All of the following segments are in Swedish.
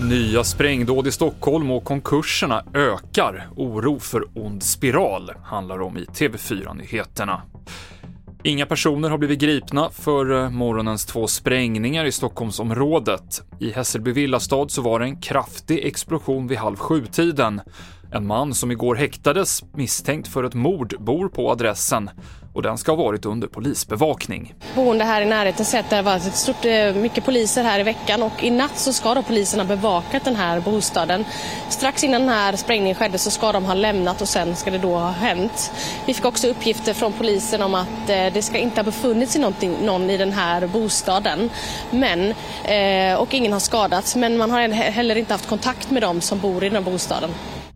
Nya sprängdåd i Stockholm och konkurserna ökar. Oro för ond spiral handlar om i TV4-nyheterna. Inga personer har blivit gripna för eh, morgonens två sprängningar i Stockholmsområdet. I Hässelby villastad så var det en kraftig explosion vid halv sju-tiden. En man som igår häktades misstänkt för ett mord bor på adressen och den ska ha varit under polisbevakning. Boende här i närheten säger att det har varit ett stort, eh, mycket poliser här i veckan och i natt så ska då poliserna bevakat den här bostaden. Strax innan den här sprängningen skedde så ska de ha lämnat och sen ska det då ha hänt. Vi fick också uppgifter från polisen om att eh, det ska inte ha befunnit sig någon i den här bostaden. Men, eh, och ingen har skadats men man har heller inte haft kontakt med dem som bor i den här bostaden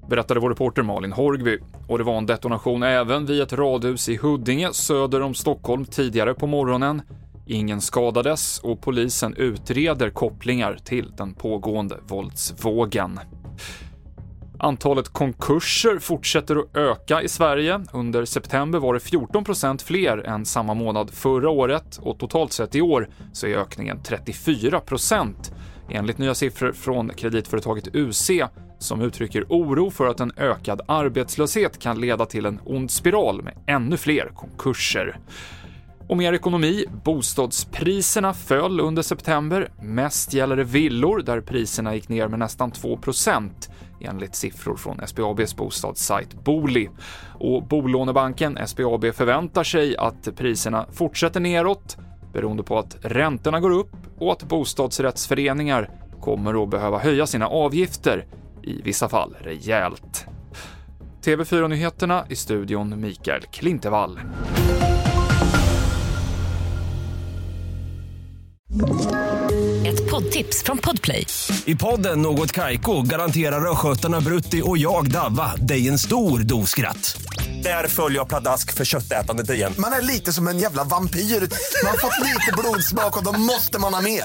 berättade vår reporter Malin Horgby. Och det var en detonation även vid ett radhus i Huddinge söder om Stockholm tidigare på morgonen. Ingen skadades och polisen utreder kopplingar till den pågående våldsvågen. Antalet konkurser fortsätter att öka i Sverige. Under september var det 14% fler än samma månad förra året och totalt sett i år så är ökningen 34% enligt nya siffror från kreditföretaget UC som uttrycker oro för att en ökad arbetslöshet kan leda till en ond spiral med ännu fler konkurser. Och mer ekonomi. Bostadspriserna föll under september. Mest gäller det villor där priserna gick ner med nästan 2% enligt siffror från SBABs bostadssajt Booli. Och bolånebanken SBAB förväntar sig att priserna fortsätter neråt beroende på att räntorna går upp och att bostadsrättsföreningar kommer att behöva höja sina avgifter i vissa fall rejält. TV4-nyheterna i studion Mikael Klintevall. Ett poddtips från Podplay. I podden Något Kaiko garanterar östgötarna Brutti och jag, Davva, dig en stor dos skratt. Där följer jag pladask för köttätandet igen. Man är lite som en jävla vampyr. Man har fått lite blodsmak och då måste man ha mer.